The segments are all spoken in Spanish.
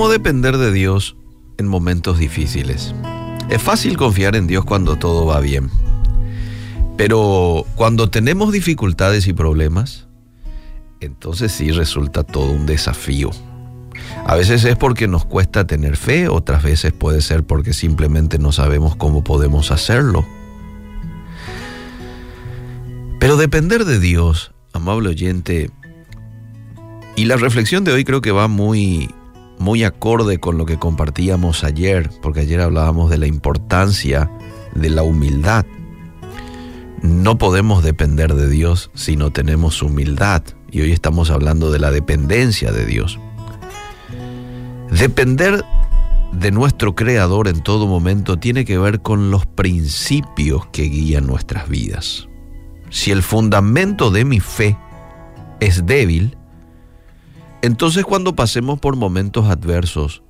¿Cómo depender de Dios en momentos difíciles? Es fácil confiar en Dios cuando todo va bien. Pero cuando tenemos dificultades y problemas, entonces sí resulta todo un desafío. A veces es porque nos cuesta tener fe, otras veces puede ser porque simplemente no sabemos cómo podemos hacerlo. Pero depender de Dios, amable oyente, y la reflexión de hoy creo que va muy muy acorde con lo que compartíamos ayer, porque ayer hablábamos de la importancia de la humildad. No podemos depender de Dios si no tenemos humildad, y hoy estamos hablando de la dependencia de Dios. Depender de nuestro Creador en todo momento tiene que ver con los principios que guían nuestras vidas. Si el fundamento de mi fe es débil, entonces cuando pasemos por momentos adversos,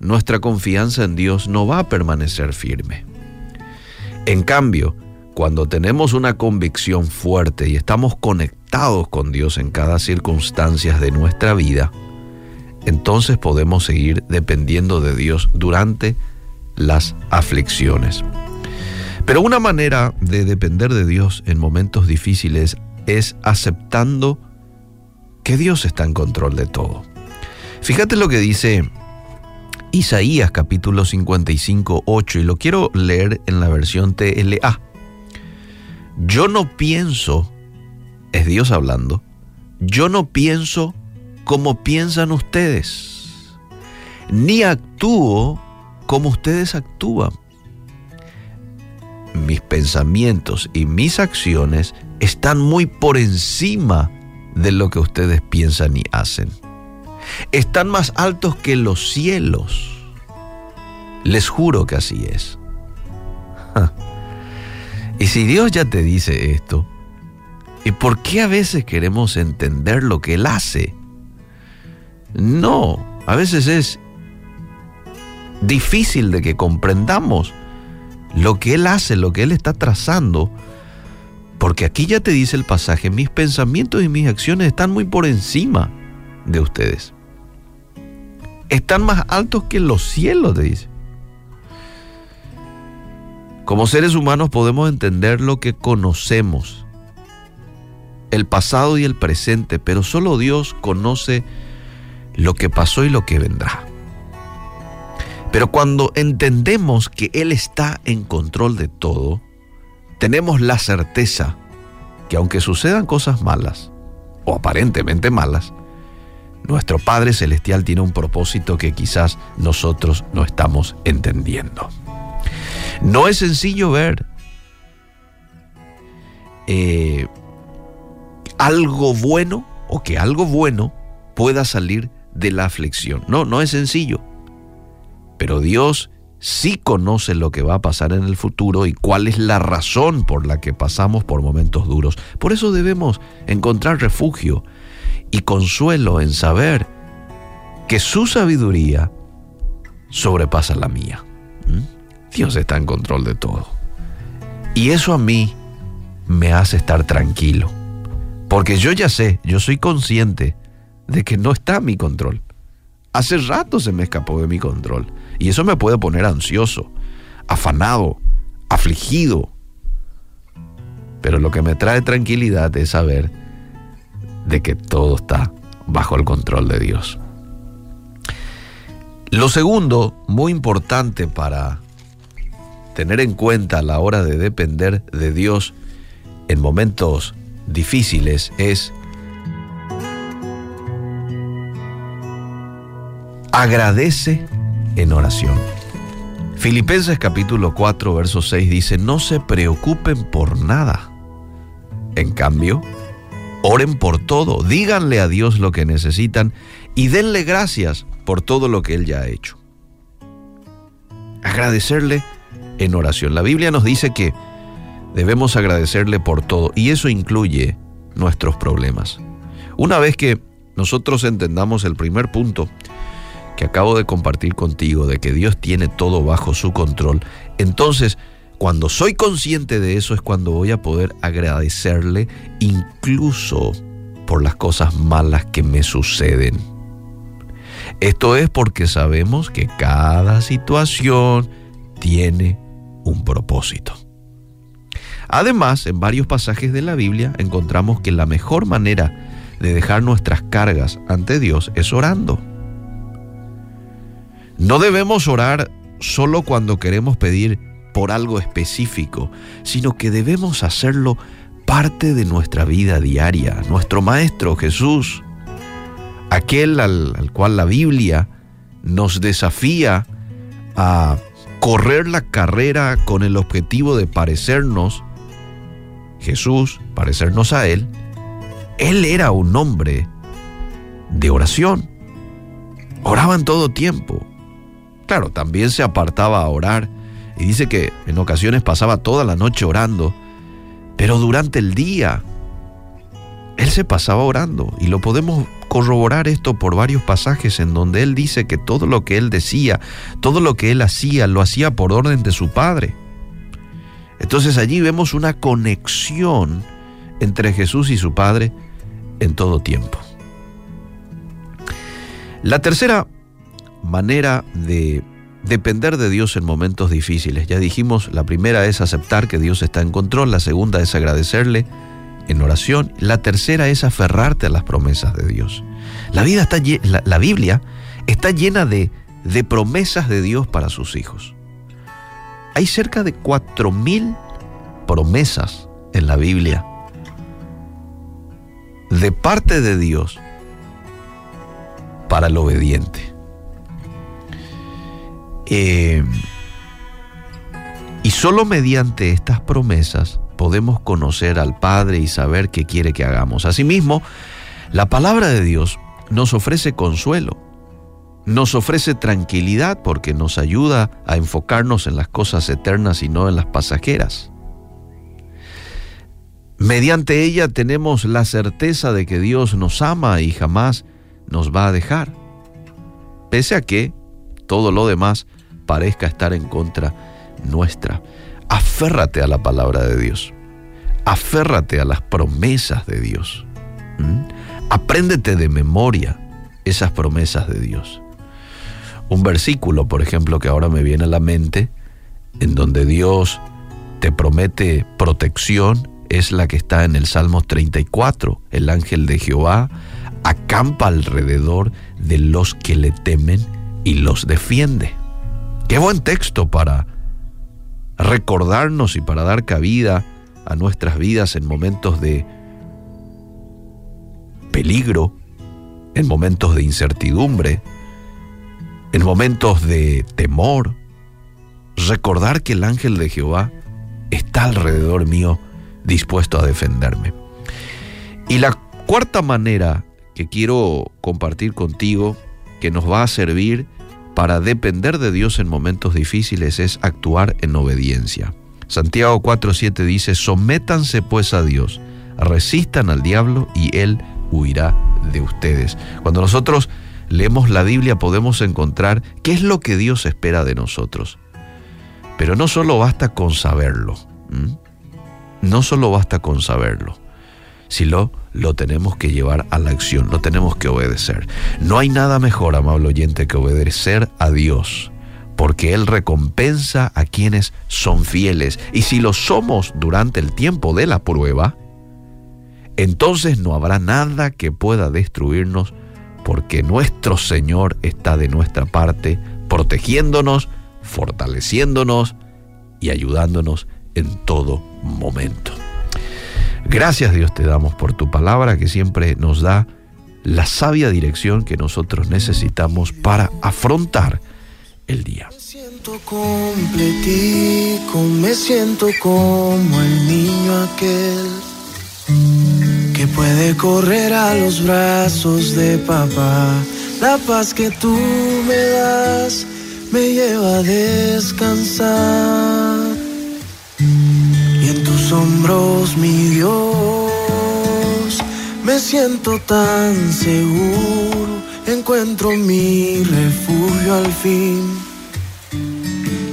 nuestra confianza en Dios no va a permanecer firme. En cambio, cuando tenemos una convicción fuerte y estamos conectados con Dios en cada circunstancia de nuestra vida, entonces podemos seguir dependiendo de Dios durante las aflicciones. Pero una manera de depender de Dios en momentos difíciles es aceptando que Dios está en control de todo. Fíjate lo que dice Isaías capítulo 55, 8 y lo quiero leer en la versión TLA. Yo no pienso, es Dios hablando, yo no pienso como piensan ustedes, ni actúo como ustedes actúan. Mis pensamientos y mis acciones están muy por encima de lo que ustedes piensan y hacen. Están más altos que los cielos. Les juro que así es. Y si Dios ya te dice esto, ¿y por qué a veces queremos entender lo que Él hace? No, a veces es difícil de que comprendamos lo que Él hace, lo que Él está trazando porque aquí ya te dice el pasaje, mis pensamientos y mis acciones están muy por encima de ustedes. Están más altos que los cielos, te dice. Como seres humanos podemos entender lo que conocemos, el pasado y el presente, pero solo Dios conoce lo que pasó y lo que vendrá. Pero cuando entendemos que Él está en control de todo, tenemos la certeza que aunque sucedan cosas malas, o aparentemente malas, nuestro Padre Celestial tiene un propósito que quizás nosotros no estamos entendiendo. No es sencillo ver eh, algo bueno o que algo bueno pueda salir de la aflicción. No, no es sencillo. Pero Dios sí conoce lo que va a pasar en el futuro y cuál es la razón por la que pasamos por momentos duros. Por eso debemos encontrar refugio y consuelo en saber que su sabiduría sobrepasa la mía. ¿Mm? Dios está en control de todo. Y eso a mí me hace estar tranquilo. Porque yo ya sé, yo soy consciente de que no está a mi control. Hace rato se me escapó de mi control. Y eso me puede poner ansioso, afanado, afligido. Pero lo que me trae tranquilidad es saber de que todo está bajo el control de Dios. Lo segundo, muy importante para tener en cuenta a la hora de depender de Dios en momentos difíciles, es agradece en oración. Filipenses capítulo 4, verso 6 dice, no se preocupen por nada. En cambio, oren por todo, díganle a Dios lo que necesitan y denle gracias por todo lo que Él ya ha hecho. Agradecerle en oración. La Biblia nos dice que debemos agradecerle por todo y eso incluye nuestros problemas. Una vez que nosotros entendamos el primer punto, que acabo de compartir contigo, de que Dios tiene todo bajo su control, entonces cuando soy consciente de eso es cuando voy a poder agradecerle incluso por las cosas malas que me suceden. Esto es porque sabemos que cada situación tiene un propósito. Además, en varios pasajes de la Biblia encontramos que la mejor manera de dejar nuestras cargas ante Dios es orando. No debemos orar solo cuando queremos pedir por algo específico, sino que debemos hacerlo parte de nuestra vida diaria. Nuestro Maestro Jesús, aquel al, cual la Biblia nos desafía a correr la carrera con el objetivo de parecernos, Jesús, parecernos a Él, Él era un hombre de oración. Oraba en todo tiempo. Claro, también se apartaba a orar y dice que en ocasiones pasaba toda la noche orando, pero durante el día él se pasaba orando y lo podemos corroborar esto por varios pasajes en donde él dice que todo lo que él decía, todo lo que él hacía, lo hacía por orden de su padre. Entonces allí vemos una conexión entre Jesús y su padre en todo tiempo. La tercera manera de depender de Dios en momentos difíciles. Ya dijimos, la primera es aceptar que Dios está en control, la segunda es agradecerle en oración, la tercera es aferrarte a las promesas de Dios. La, vida está, la, la Biblia está llena de, de promesas de Dios para sus hijos. Hay cerca de cuatro mil promesas en la Biblia de parte de Dios para el obediente. Eh, y solo mediante estas promesas podemos conocer al Padre y saber qué quiere que hagamos. Asimismo, la palabra de Dios nos ofrece consuelo, nos ofrece tranquilidad porque nos ayuda a enfocarnos en las cosas eternas y no en las pasajeras. Mediante ella tenemos la certeza de que Dios nos ama y jamás nos va a dejar, pese a que todo lo demás parezca estar en contra nuestra. Aférrate a la palabra de Dios. Aférrate a las promesas de Dios. ¿Mm? Apréndete de memoria esas promesas de Dios. Un versículo, por ejemplo, que ahora me viene a la mente, en donde Dios te promete protección, es la que está en el Salmo 34. El ángel de Jehová acampa alrededor de los que le temen y los defiende. Qué buen texto para recordarnos y para dar cabida a nuestras vidas en momentos de peligro, en momentos de incertidumbre, en momentos de temor. Recordar que el ángel de Jehová está alrededor mío dispuesto a defenderme. Y la cuarta manera que quiero compartir contigo, que nos va a servir para depender de Dios en momentos difíciles es actuar en obediencia. Santiago 4:7 dice, sométanse pues a Dios, resistan al diablo y él huirá de ustedes. Cuando nosotros leemos la Biblia podemos encontrar qué es lo que Dios espera de nosotros. Pero no solo basta con saberlo, no solo basta con saberlo, sino lo tenemos que llevar a la acción, lo tenemos que obedecer. No hay nada mejor, amable oyente, que obedecer a Dios, porque Él recompensa a quienes son fieles. Y si lo somos durante el tiempo de la prueba, entonces no habrá nada que pueda destruirnos, porque nuestro Señor está de nuestra parte, protegiéndonos, fortaleciéndonos y ayudándonos en todo momento. Gracias Dios te damos por tu palabra que siempre nos da la sabia dirección que nosotros necesitamos para afrontar el día. Me siento completico, me siento como el niño aquel que puede correr a los brazos de papá. La paz que tú me das me lleva a descansar tus hombros, mi Dios, me siento tan seguro, encuentro mi refugio al fin.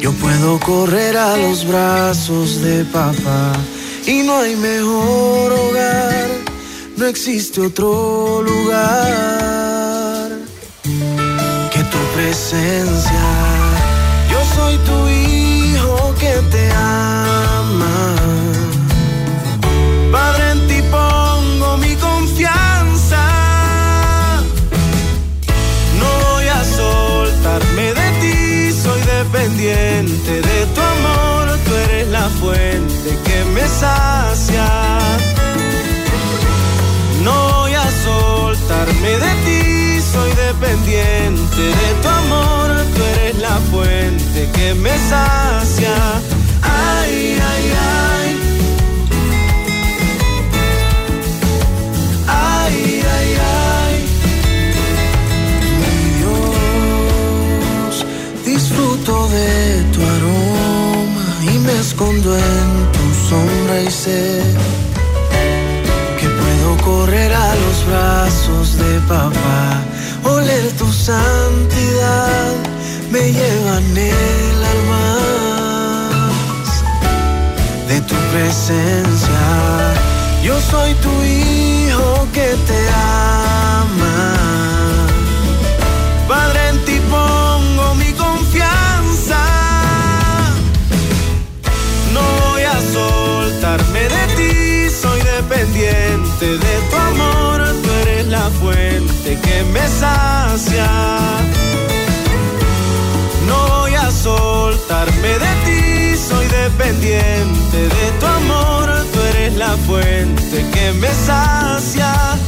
Yo puedo correr a los brazos de papá y no hay mejor hogar, no existe otro lugar que tu presencia. Yo soy tu hijo No voy a soltarme de ti, soy dependiente de tu amor, tú eres la fuente que me sacia. brazos de papá, oler tu santidad me lleva en el alma de tu presencia. Yo soy tu hijo me sacia. No voy a soltarme de ti, soy dependiente de tu amor, tú eres la fuente que me sacia.